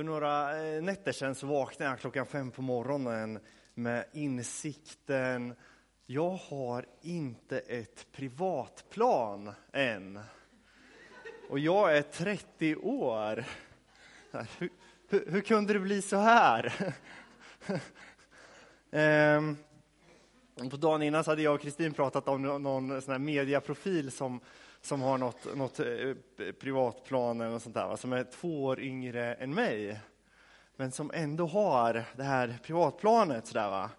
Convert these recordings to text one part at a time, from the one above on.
För några eh, nätter sedan så vaknade jag klockan fem på morgonen med insikten jag har inte ett privatplan än. Och jag är 30 år. Hur, hur, hur kunde det bli så här? ehm, på dagen innan så hade jag och Kristin pratat om någon sån här mediaprofil som, som har något, något eh, privatplan eller något sånt där, som är två år yngre än mig. Men som ändå har det här privatplanet. Så där, va?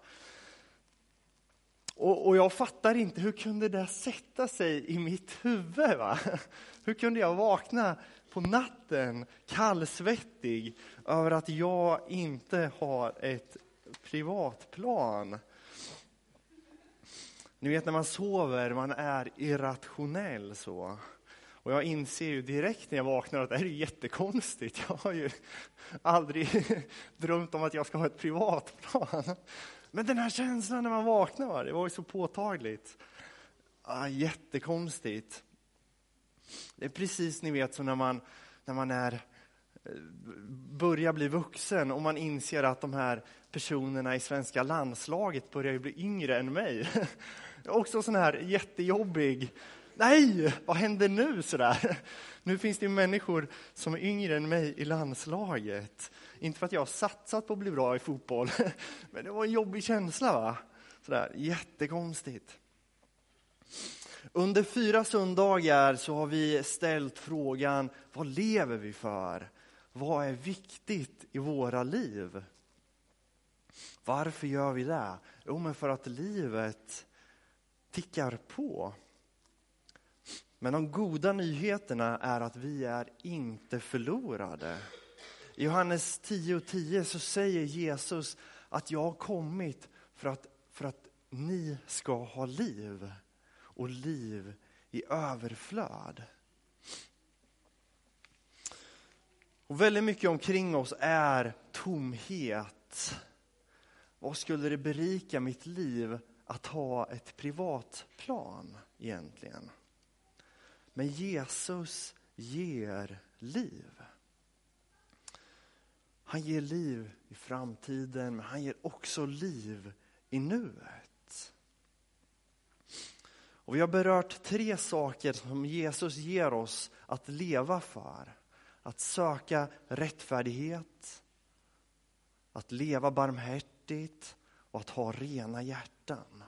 Och, och, jag fattar inte, hur kunde det sätta sig i mitt huvud? Va? Hur kunde jag vakna på natten kallsvettig över att jag inte har ett privatplan? Ni vet när man sover, man är irrationell så. Och jag inser ju direkt när jag vaknar att det här är jättekonstigt. Jag har ju aldrig drömt om att jag ska ha ett privatplan. Men den här känslan när man vaknar, det var ju så påtagligt. Ah, jättekonstigt. Det är precis ni vet som när man, när man är, eh, börjar bli vuxen och man inser att de här personerna i svenska landslaget börjar bli yngre än mig. Också sån här jättejobbig, nej, vad händer nu sådär? Nu finns det människor som är yngre än mig i landslaget. Inte för att jag har satsat på att bli bra i fotboll, men det var en jobbig känsla. va? Sådär, jättekonstigt. Under fyra söndagar så har vi ställt frågan, vad lever vi för? Vad är viktigt i våra liv? Varför gör vi det? Jo, men för att livet tickar på. Men de goda nyheterna är att vi är inte förlorade. I Johannes 10.10 10 så säger Jesus att jag har kommit för att, för att ni ska ha liv och liv i överflöd. Och väldigt mycket omkring oss är tomhet. Vad skulle det berika mitt liv att ha ett privatplan egentligen? Men Jesus ger liv. Han ger liv i framtiden, men han ger också liv i nuet. Och vi har berört tre saker som Jesus ger oss att leva för. Att söka rättfärdighet, att leva barmhärtigt och att ha rena hjärtan.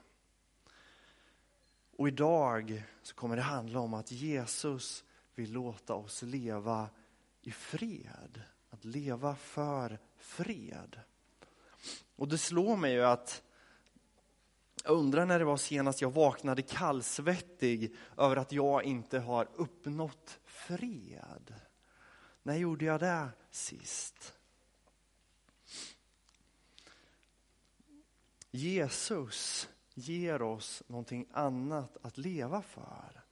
Och idag så kommer det handla om att Jesus vill låta oss leva i fred. Att leva för fred. Och det slår mig ju att jag undrar när det var senast jag vaknade kallsvettig över att jag inte har uppnått fred. När gjorde jag det sist? Jesus ger oss någonting annat att leva för.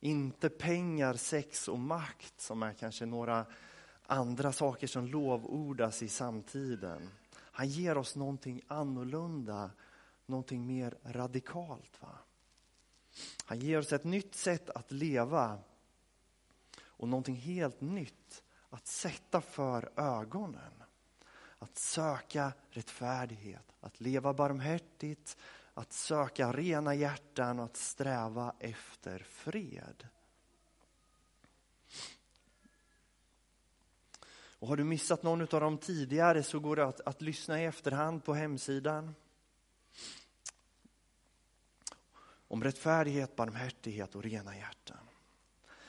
Inte pengar, sex och makt som är kanske några andra saker som lovordas i samtiden. Han ger oss någonting annorlunda, någonting mer radikalt. Va? Han ger oss ett nytt sätt att leva och någonting helt nytt att sätta för ögonen. Att söka rättfärdighet, att leva barmhärtigt, att söka rena hjärtan och att sträva efter fred. Och har du missat någon av dem tidigare så går det att, att lyssna i efterhand på hemsidan. Om rättfärdighet, barmhärtighet och rena hjärtan.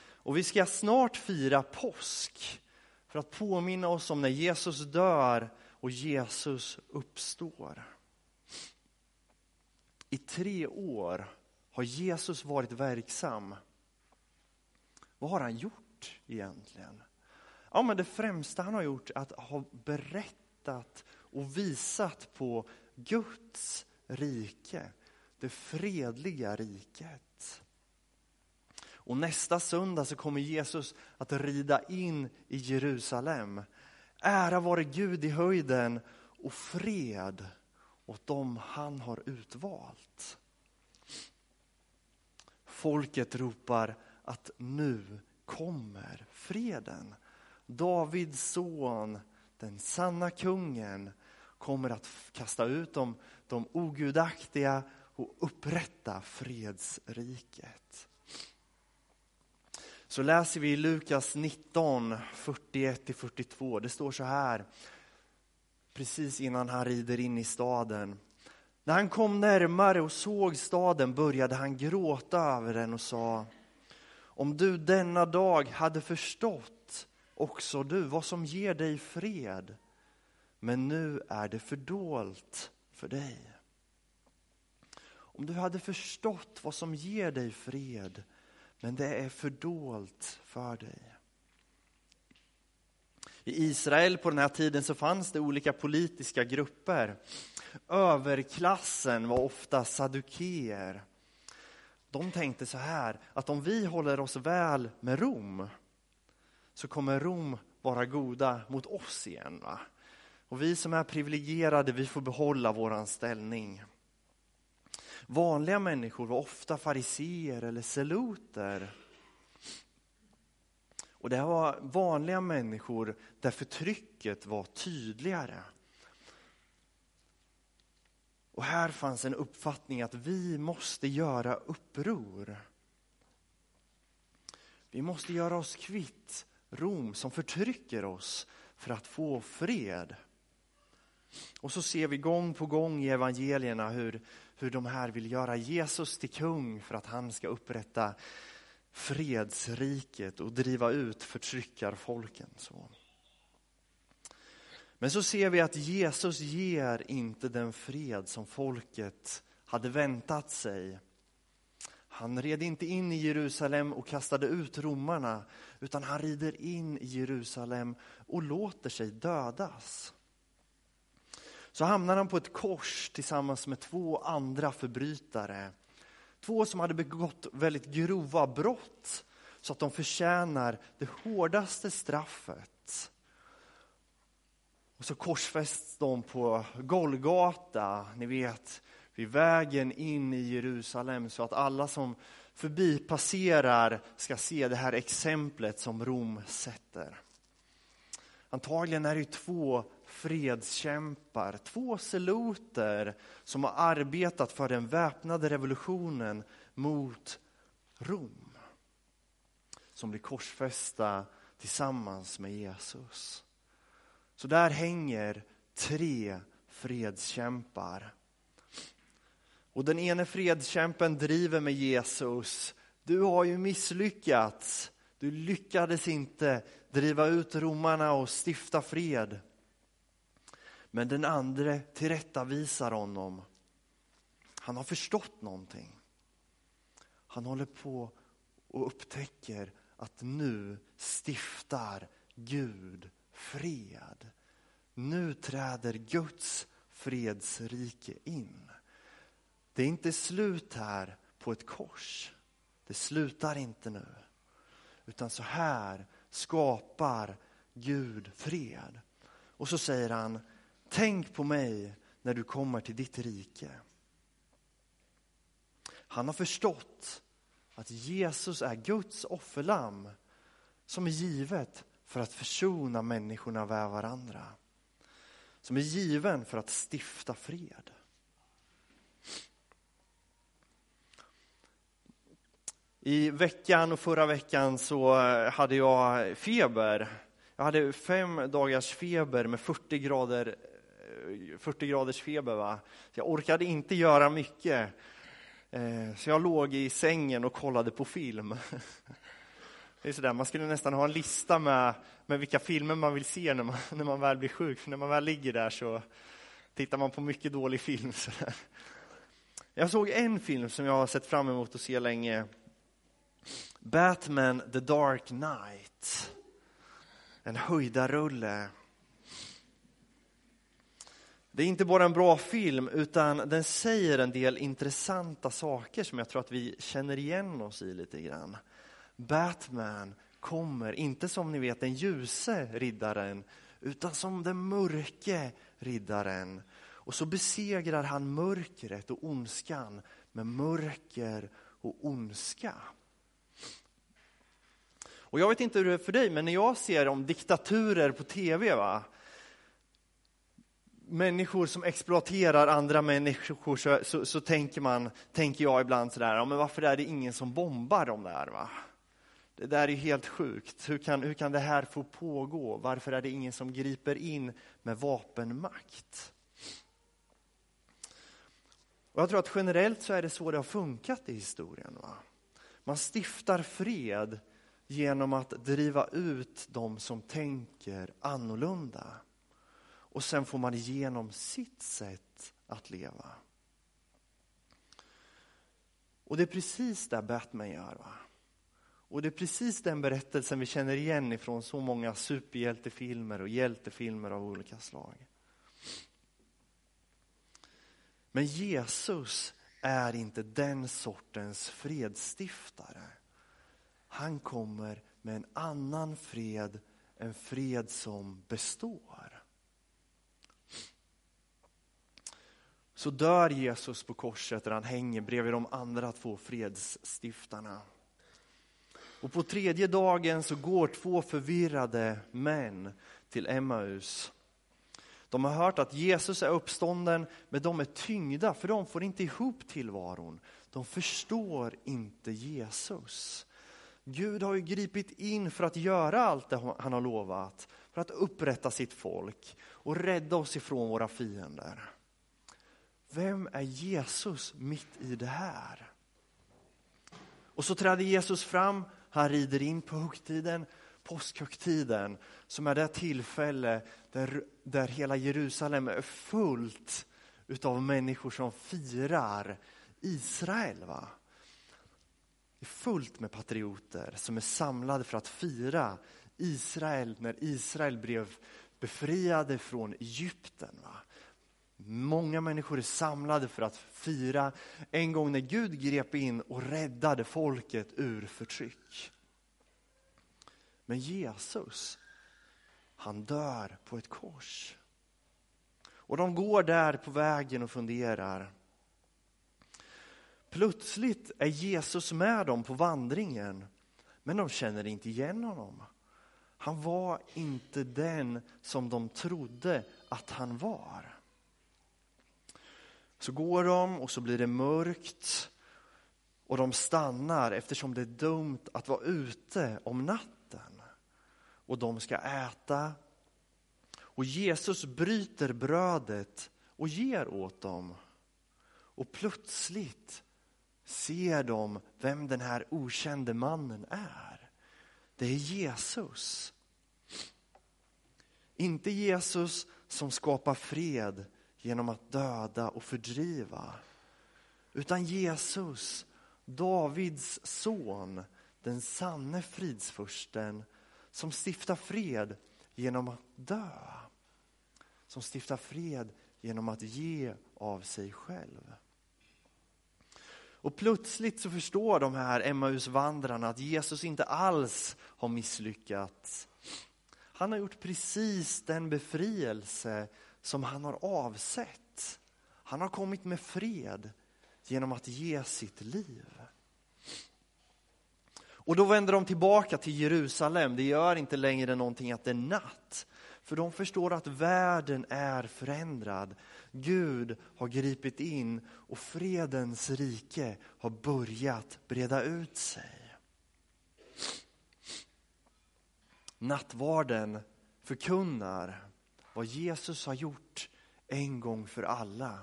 Och vi ska snart fira påsk för att påminna oss om när Jesus dör och Jesus uppstår. I tre år har Jesus varit verksam. Vad har han gjort egentligen? Ja, men det främsta han har gjort är att ha berättat och visat på Guds rike, det fredliga riket. Och nästa söndag så kommer Jesus att rida in i Jerusalem. Ära vare Gud i höjden och fred åt dem han har utvalt. Folket ropar att nu kommer freden. Davids son, den sanna kungen, kommer att kasta ut de, de ogudaktiga och upprätta fredsriket. Så läser vi i Lukas 19, 41-42. Det står så här, precis innan han rider in i staden. När han kom närmare och såg staden började han gråta över den och sa Om du denna dag hade förstått också du vad som ger dig fred men nu är det fördolt för dig. Om du hade förstått vad som ger dig fred men det är fördolt för dig. I Israel på den här tiden så fanns det olika politiska grupper. Överklassen var ofta sadukeer. De tänkte så här, att om vi håller oss väl med Rom så kommer Rom vara goda mot oss igen. Va? Och vi som är privilegierade, vi får behålla våran ställning. Vanliga människor var ofta fariseer eller seloter. Och det här var vanliga människor där förtrycket var tydligare. Och här fanns en uppfattning att vi måste göra uppror. Vi måste göra oss kvitt Rom som förtrycker oss för att få fred. Och så ser vi gång på gång i evangelierna hur, hur de här vill göra Jesus till kung för att han ska upprätta fredsriket och driva ut förtryckarfolken. Så. Men så ser vi att Jesus ger inte den fred som folket hade väntat sig. Han red inte in i Jerusalem och kastade ut romarna, utan han rider in i Jerusalem och låter sig dödas. Så hamnar han på ett kors tillsammans med två andra förbrytare. Två som hade begått väldigt grova brott, så att de förtjänar det hårdaste straffet. Och så korsfästs de på Golgata, ni vet, vid vägen in i Jerusalem så att alla som förbipasserar ska se det här exemplet som Rom sätter. Antagligen är det två fredskämpar, två seloter som har arbetat för den väpnade revolutionen mot Rom. Som blir korsfästa tillsammans med Jesus. Så där hänger tre fredskämpar. Och den ene fredskämpen driver med Jesus. Du har ju misslyckats. Du lyckades inte driva ut romarna och stifta fred. Men den andra tillrättavisar honom. Han har förstått någonting. Han håller på och upptäcker att nu stiftar Gud fred. Nu träder Guds fredsrike in. Det är inte slut här på ett kors. Det slutar inte nu. Utan så här skapar Gud fred. Och så säger han, tänk på mig när du kommer till ditt rike. Han har förstått att Jesus är Guds offerlamm som är givet för att försona människorna med varandra. Som är given för att stifta fred. I veckan och förra veckan så hade jag feber. Jag hade fem dagars feber med 40 grader 40 graders feber. Va? Så jag orkade inte göra mycket. Eh, så jag låg i sängen och kollade på film. Det är sådär, man skulle nästan ha en lista med, med vilka filmer man vill se när man, när man väl blir sjuk. För när man väl ligger där så tittar man på mycket dålig film. Sådär. Jag såg en film som jag har sett fram emot att se länge. Batman The Dark Knight. En höjdarrulle. Det är inte bara en bra film, utan den säger en del intressanta saker som jag tror att vi känner igen oss i lite grann. Batman kommer, inte som ni vet den ljuse riddaren, utan som den mörke riddaren. Och så besegrar han mörkret och ondskan med mörker och ondska. Och jag vet inte hur det är för dig, men när jag ser om diktaturer på tv, va? Människor som exploaterar andra människor så, så, så, tänker, man, tänker jag ibland sådär, ja, men varför är det ingen som bombar dem där? Va? Det där är ju helt sjukt. Hur kan, hur kan det här få pågå? Varför är det ingen som griper in med vapenmakt? Och jag tror att generellt så är det så det har funkat i historien. Va? Man stiftar fred genom att driva ut de som tänker annorlunda. Och sen får man igenom sitt sätt att leva. Och det är precis det Batman gör. Va? Och det är precis den berättelsen vi känner igen ifrån så många superhjältefilmer och hjältefilmer av olika slag. Men Jesus är inte den sortens fredsstiftare. Han kommer med en annan fred, en fred som består. Så dör Jesus på korset där han hänger bredvid de andra två fredsstiftarna. Och på tredje dagen så går två förvirrade män till Emmaus. De har hört att Jesus är uppstånden, men de är tyngda för de får inte ihop tillvaron. De förstår inte Jesus. Gud har ju gripit in för att göra allt det han har lovat, för att upprätta sitt folk och rädda oss ifrån våra fiender. Vem är Jesus mitt i det här? Och så träder Jesus fram, han rider in på högtiden, påskhögtiden, som är det tillfälle där, där hela Jerusalem är fullt utav människor som firar Israel. Va? Det är fullt med patrioter som är samlade för att fira Israel när Israel blev befriade från Egypten. Va? Många människor är samlade för att fira en gång när Gud grep in och räddade folket ur förtryck. Men Jesus, han dör på ett kors. Och de går där på vägen och funderar. Plötsligt är Jesus med dem på vandringen, men de känner inte igen honom. Han var inte den som de trodde att han var. Så går de och så blir det mörkt och de stannar eftersom det är dumt att vara ute om natten. Och de ska äta. Och Jesus bryter brödet och ger åt dem. Och plötsligt ser de vem den här okände mannen är. Det är Jesus. Inte Jesus som skapar fred genom att döda och fördriva. Utan Jesus, Davids son, den sanne fridsfursten som stiftar fred genom att dö. Som stiftar fred genom att ge av sig själv. Och plötsligt så förstår de här Emmausvandrarna att Jesus inte alls har misslyckats. Han har gjort precis den befrielse som han har avsett. Han har kommit med fred genom att ge sitt liv. Och då vänder de tillbaka till Jerusalem. Det gör inte längre någonting att det är natt. För de förstår att världen är förändrad. Gud har gripit in och fredens rike har börjat breda ut sig. Nattvarden förkunnar vad Jesus har gjort en gång för alla.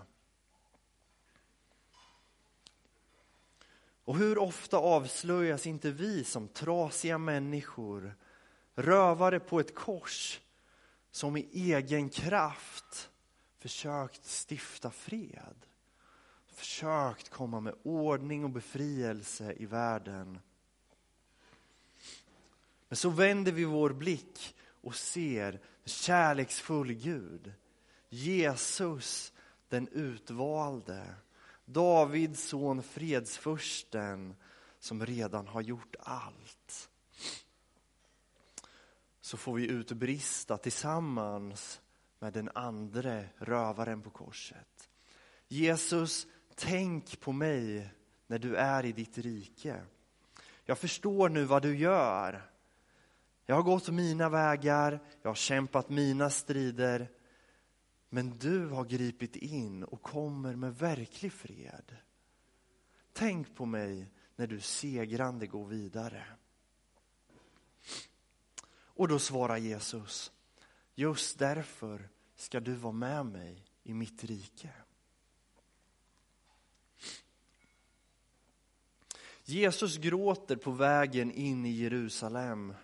Och hur ofta avslöjas inte vi som trasiga människor, rövare på ett kors, som i egen kraft försökt stifta fred. Försökt komma med ordning och befrielse i världen. Men så vänder vi vår blick och ser kärleksfull Gud. Jesus den utvalde. Davids son fredsfursten som redan har gjort allt. Så får vi utbrista tillsammans med den andre rövaren på korset. Jesus, tänk på mig när du är i ditt rike. Jag förstår nu vad du gör. Jag har gått mina vägar, jag har kämpat mina strider. Men du har gripit in och kommer med verklig fred. Tänk på mig när du segrande går vidare. Och då svarar Jesus, just därför ska du vara med mig i mitt rike. Jesus gråter på vägen in i Jerusalem.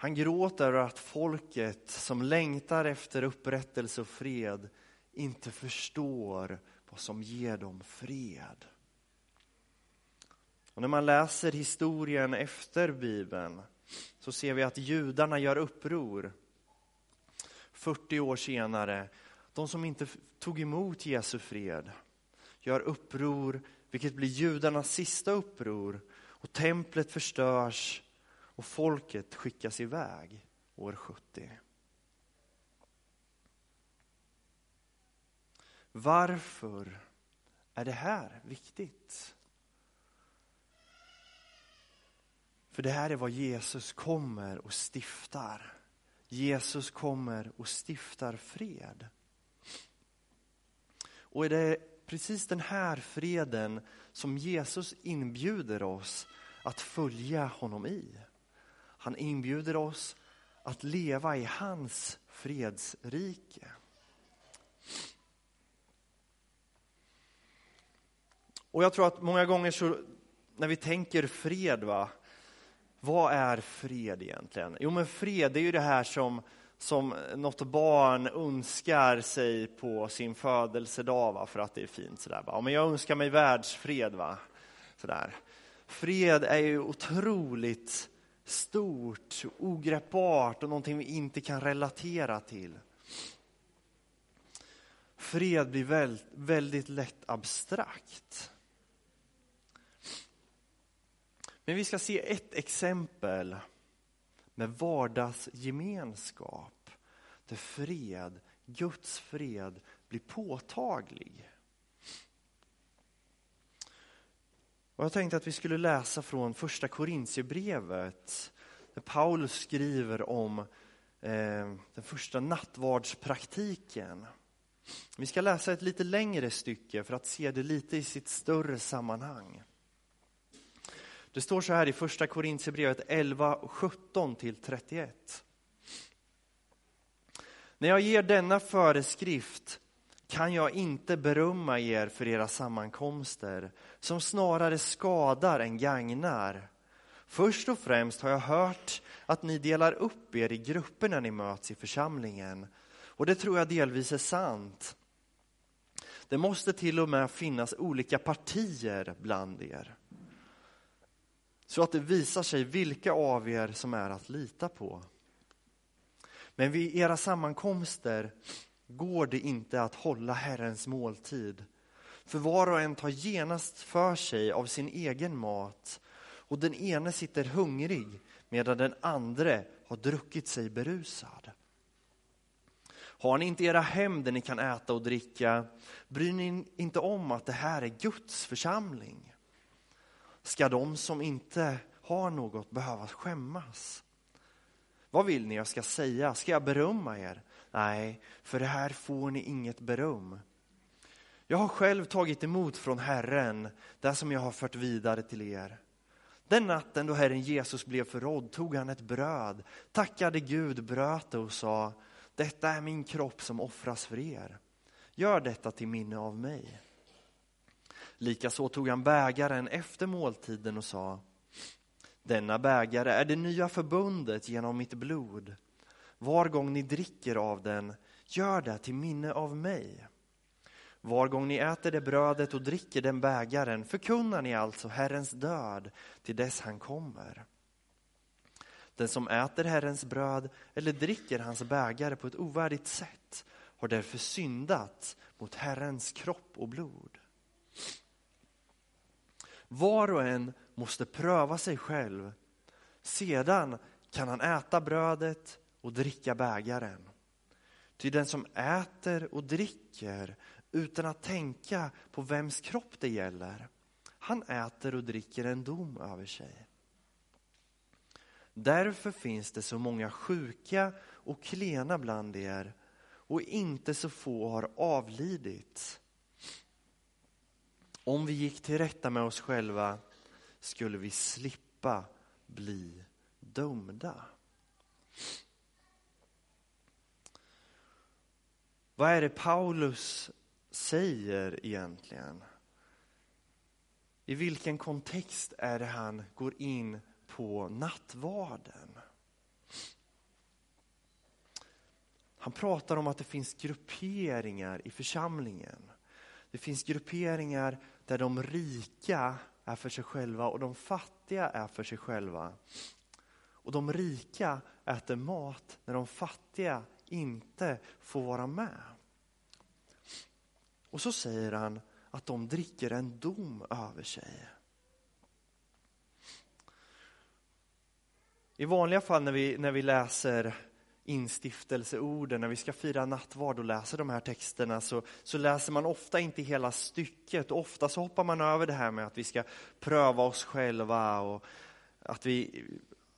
Han gråter över att folket som längtar efter upprättelse och fred inte förstår vad som ger dem fred. Och när man läser historien efter Bibeln så ser vi att judarna gör uppror 40 år senare. De som inte tog emot Jesu fred gör uppror, vilket blir judarnas sista uppror. Och templet förstörs och folket skickas iväg år 70. Varför är det här viktigt? För det här är vad Jesus kommer och stiftar. Jesus kommer och stiftar fred. Och är det precis den här freden som Jesus inbjuder oss att följa honom i. Han inbjuder oss att leva i hans fredsrike. Och jag tror att många gånger så när vi tänker fred, va, vad är fred egentligen? Jo, men fred är ju det här som, som något barn önskar sig på sin födelsedag va? för att det är fint. Sådär, va? Men jag önskar mig världsfred. Va? Sådär. Fred är ju otroligt stort, ogreppbart och någonting vi inte kan relatera till. Fred blir väldigt, lätt abstrakt. Men vi ska se ett exempel med vardagsgemenskap där fred, Guds fred, blir påtaglig. Och jag tänkte att vi skulle läsa från första Korintierbrevet där Paulus skriver om eh, den första nattvardspraktiken. Vi ska läsa ett lite längre stycke för att se det lite i sitt större sammanhang. Det står så här i första Korintierbrevet 11, 17 till 31. När jag ger denna föreskrift kan jag inte berömma er för era sammankomster, som snarare skadar än gagnar. Först och främst har jag hört att ni delar upp er i grupper när ni möts i församlingen, och det tror jag delvis är sant. Det måste till och med finnas olika partier bland er så att det visar sig vilka av er som är att lita på. Men vid era sammankomster går det inte att hålla Herrens måltid. För var och en tar genast för sig av sin egen mat och den ene sitter hungrig medan den andre har druckit sig berusad. Har ni inte era hem där ni kan äta och dricka, bryr ni inte om att det här är Guds församling. Ska de som inte har något behöva skämmas? Vad vill ni jag ska säga? Ska jag berömma er? Nej, för det här får ni inget beröm. Jag har själv tagit emot från Herren det som jag har fört vidare till er. Den natten då Herren Jesus blev förrådd tog han ett bröd, tackade Gud, bröt det och sa, detta är min kropp som offras för er. Gör detta till minne av mig. Likaså tog han bägaren efter måltiden och sa Denna bägare är det nya förbundet genom mitt blod. Var gång ni dricker av den, gör det till minne av mig. Var gång ni äter det brödet och dricker den bägaren förkunnar ni alltså Herrens död till dess han kommer. Den som äter Herrens bröd eller dricker hans bägare på ett ovärdigt sätt har därför syndat mot Herrens kropp och blod. Var och en måste pröva sig själv. Sedan kan han äta brödet och dricka bägaren. Ty den som äter och dricker utan att tänka på vems kropp det gäller, han äter och dricker en dom över sig. Därför finns det så många sjuka och klena bland er och inte så få har avlidit. Om vi gick till rätta med oss själva skulle vi slippa bli dömda. Vad är det Paulus säger egentligen? I vilken kontext är det han går in på nattvarden? Han pratar om att det finns grupperingar i församlingen. Det finns grupperingar där de rika är för sig själva och de fattiga är för sig själva. Och de rika äter mat när de fattiga inte får vara med. Och så säger han att de dricker en dom över sig. I vanliga fall när vi, när vi läser instiftelseorden, när vi ska fira nattvard och läser de här texterna så, så läser man ofta inte hela stycket. Ofta så hoppar man över det här med att vi ska pröva oss själva och att vi,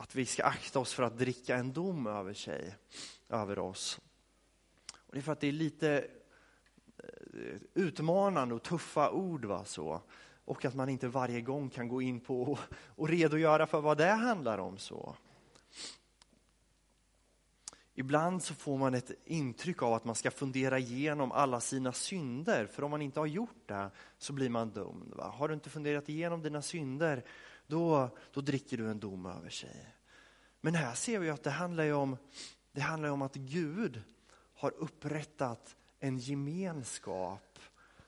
att vi ska akta oss för att dricka en dom över sig, över oss. Och det är för att det är lite eh, utmanande och tuffa ord. Va, så. Och att man inte varje gång kan gå in på och, och redogöra för vad det handlar om. så. Ibland så får man ett intryck av att man ska fundera igenom alla sina synder, för om man inte har gjort det så blir man dömd. Va? Har du inte funderat igenom dina synder, då, då dricker du en dom över sig. Men här ser vi att det handlar om, det handlar om att Gud har upprättat en gemenskap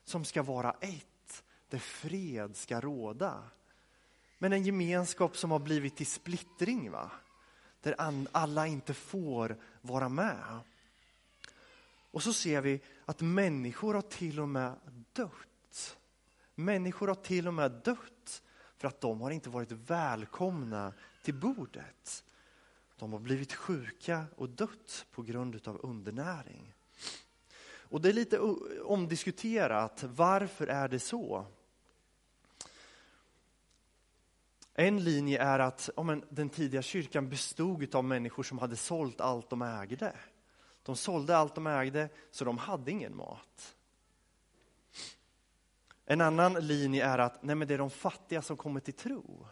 som ska vara ett, där fred ska råda. Men en gemenskap som har blivit till splittring. va? där alla inte får vara med. Och så ser vi att människor har till och med dött. Människor har till och med dött för att de har inte varit välkomna till bordet. De har blivit sjuka och dött på grund av undernäring. Och det är lite omdiskuterat, varför är det så? En linje är att om den tidiga kyrkan bestod av människor som hade sålt allt de ägde. De sålde allt de ägde, så de hade ingen mat. En annan linje är att nej men det är de fattiga som kommer till tro.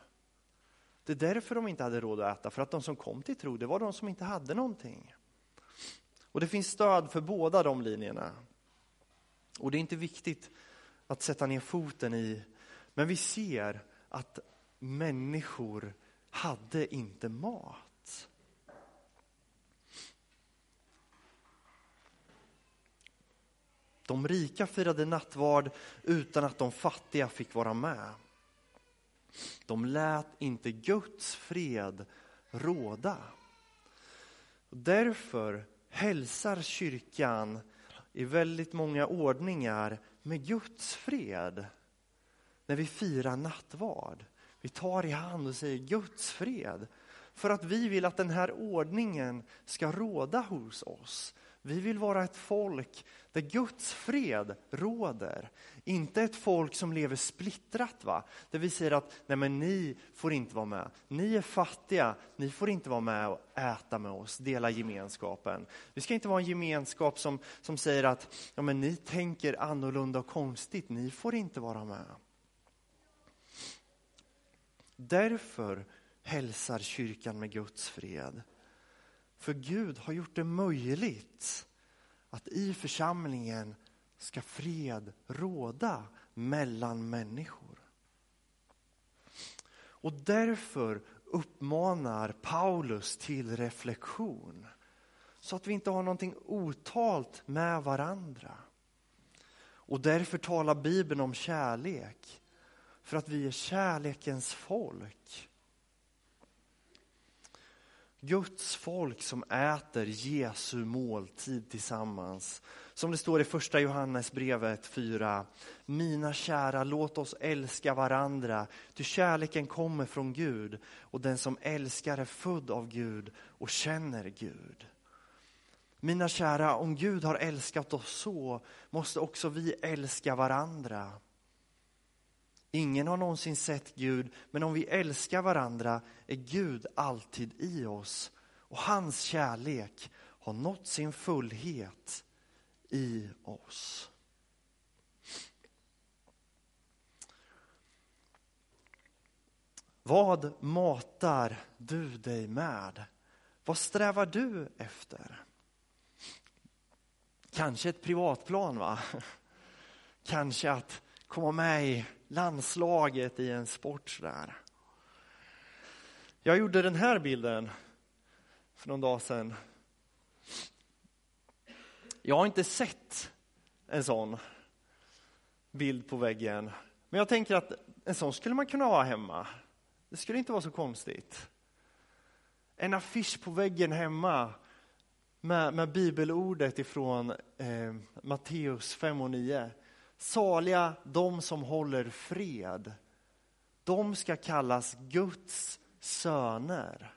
Det är därför de inte hade råd att äta, för att de som kom till tro, det var de som inte hade någonting. Och det finns stöd för båda de linjerna. Och det är inte viktigt att sätta ner foten i, men vi ser att människor hade inte mat. De rika firade nattvard utan att de fattiga fick vara med. De lät inte Guds fred råda. Därför hälsar kyrkan i väldigt många ordningar med Guds fred när vi firar nattvard. Vi tar i hand och säger Guds fred. För att vi vill att den här ordningen ska råda hos oss. Vi vill vara ett folk där Guds fred råder. Inte ett folk som lever splittrat. Va? Där vi säger att nej men ni får inte vara med. Ni är fattiga, ni får inte vara med och äta med oss, dela gemenskapen. Vi ska inte vara en gemenskap som, som säger att ja men ni tänker annorlunda och konstigt, ni får inte vara med. Därför hälsar kyrkan med Guds fred. För Gud har gjort det möjligt att i församlingen ska fred råda mellan människor. Och därför uppmanar Paulus till reflektion. Så att vi inte har någonting otalt med varandra. Och därför talar Bibeln om kärlek. För att vi är kärlekens folk. Guds folk som äter Jesu måltid tillsammans. Som det står i första Johannesbrevet 4. Mina kära, låt oss älska varandra, ty kärleken kommer från Gud och den som älskar är född av Gud och känner Gud. Mina kära, om Gud har älskat oss så måste också vi älska varandra. Ingen har någonsin sett Gud, men om vi älskar varandra är Gud alltid i oss och hans kärlek har nått sin fullhet i oss. Vad matar du dig med? Vad strävar du efter? Kanske ett privatplan, va? Kanske att komma med i landslaget i en sport sådär. Jag gjorde den här bilden för någon dag sedan. Jag har inte sett en sån bild på väggen, men jag tänker att en sån skulle man kunna ha hemma. Det skulle inte vara så konstigt. En affisch på väggen hemma med, med bibelordet ifrån eh, Matteus 5 och 9. Saliga de som håller fred. De ska kallas Guds söner.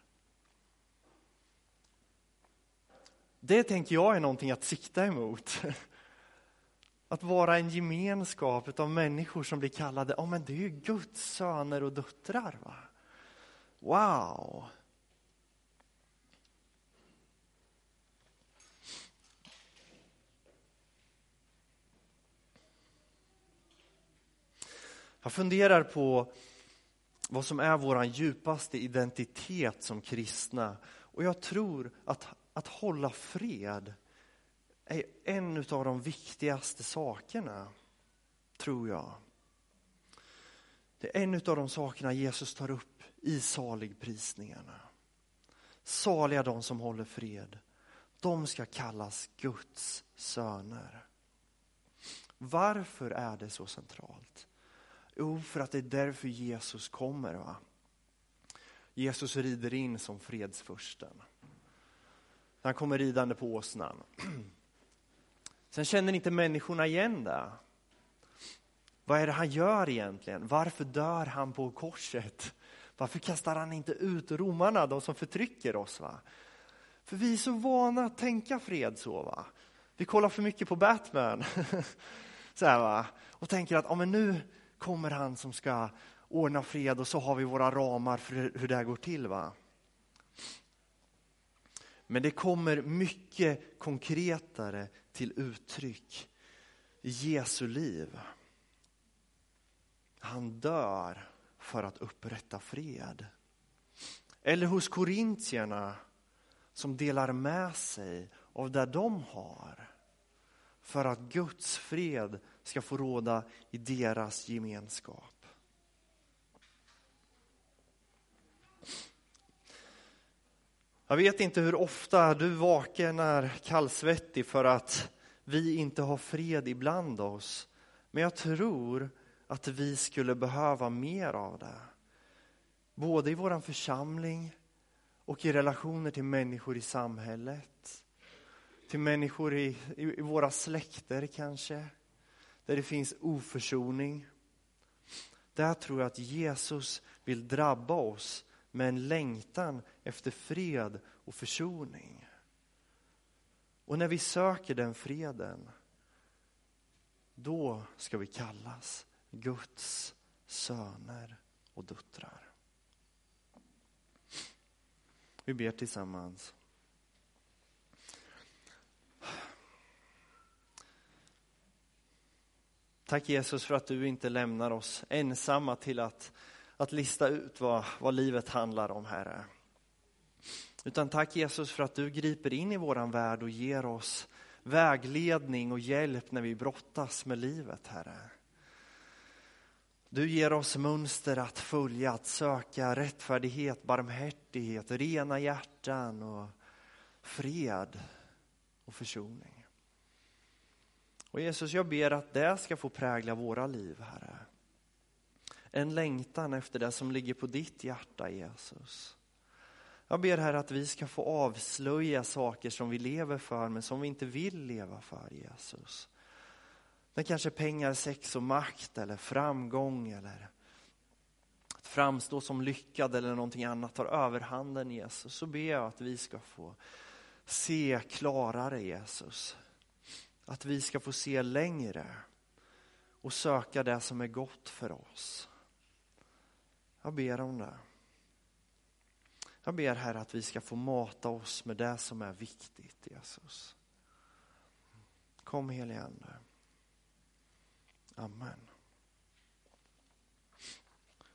Det tänker jag är någonting att sikta emot. Att vara en gemenskap av människor som blir kallade, ja men det är ju Guds söner och döttrar. Va? Wow! Jag funderar på vad som är vår djupaste identitet som kristna. Och jag tror att, att hålla fred är en av de viktigaste sakerna, tror jag. Det är en av de sakerna Jesus tar upp i saligprisningarna. Saliga de som håller fred. De ska kallas Guds söner. Varför är det så centralt? Jo, för att det är därför Jesus kommer. Va? Jesus rider in som fredsfursten. Han kommer ridande på åsnan. Sen känner inte människorna igen det. Vad är det han gör egentligen? Varför dör han på korset? Varför kastar han inte ut romarna, de som förtrycker oss? Va? För vi är så vana att tänka fred så. Va? Vi kollar för mycket på Batman. så här, va? Och tänker att ja, men nu kommer han som ska ordna fred och så har vi våra ramar för hur det här går till. va? Men det kommer mycket konkretare till uttryck i Jesu liv. Han dör för att upprätta fred. Eller hos korintierna som delar med sig av det de har för att Guds fred ska få råda i deras gemenskap. Jag vet inte hur ofta du vaken är kallsvettig för att vi inte har fred ibland oss. Men jag tror att vi skulle behöva mer av det. Både i vår församling och i relationer till människor i samhället. Till människor i, i, i våra släkter kanske. Där det finns oförsoning. Där tror jag att Jesus vill drabba oss med en längtan efter fred och försoning. Och när vi söker den freden, då ska vi kallas Guds söner och döttrar. Vi ber tillsammans. Tack Jesus för att du inte lämnar oss ensamma till att, att lista ut vad, vad livet handlar om, Herre. Utan tack Jesus för att du griper in i våran värld och ger oss vägledning och hjälp när vi brottas med livet, Herre. Du ger oss mönster att följa, att söka rättfärdighet, barmhärtighet, rena hjärtan och fred och försoning. Och Jesus, jag ber att det ska få prägla våra liv, Herre. En längtan efter det som ligger på ditt hjärta, Jesus. Jag ber här att vi ska få avslöja saker som vi lever för men som vi inte vill leva för Jesus. Det kanske pengar, sex och makt eller framgång eller att framstå som lyckad eller någonting annat tar överhanden Jesus. Så ber jag att vi ska få se klarare Jesus. Att vi ska få se längre och söka det som är gott för oss. Jag ber om det. Jag ber här att vi ska få mata oss med det som är viktigt, Jesus. Kom helige Ande. Amen.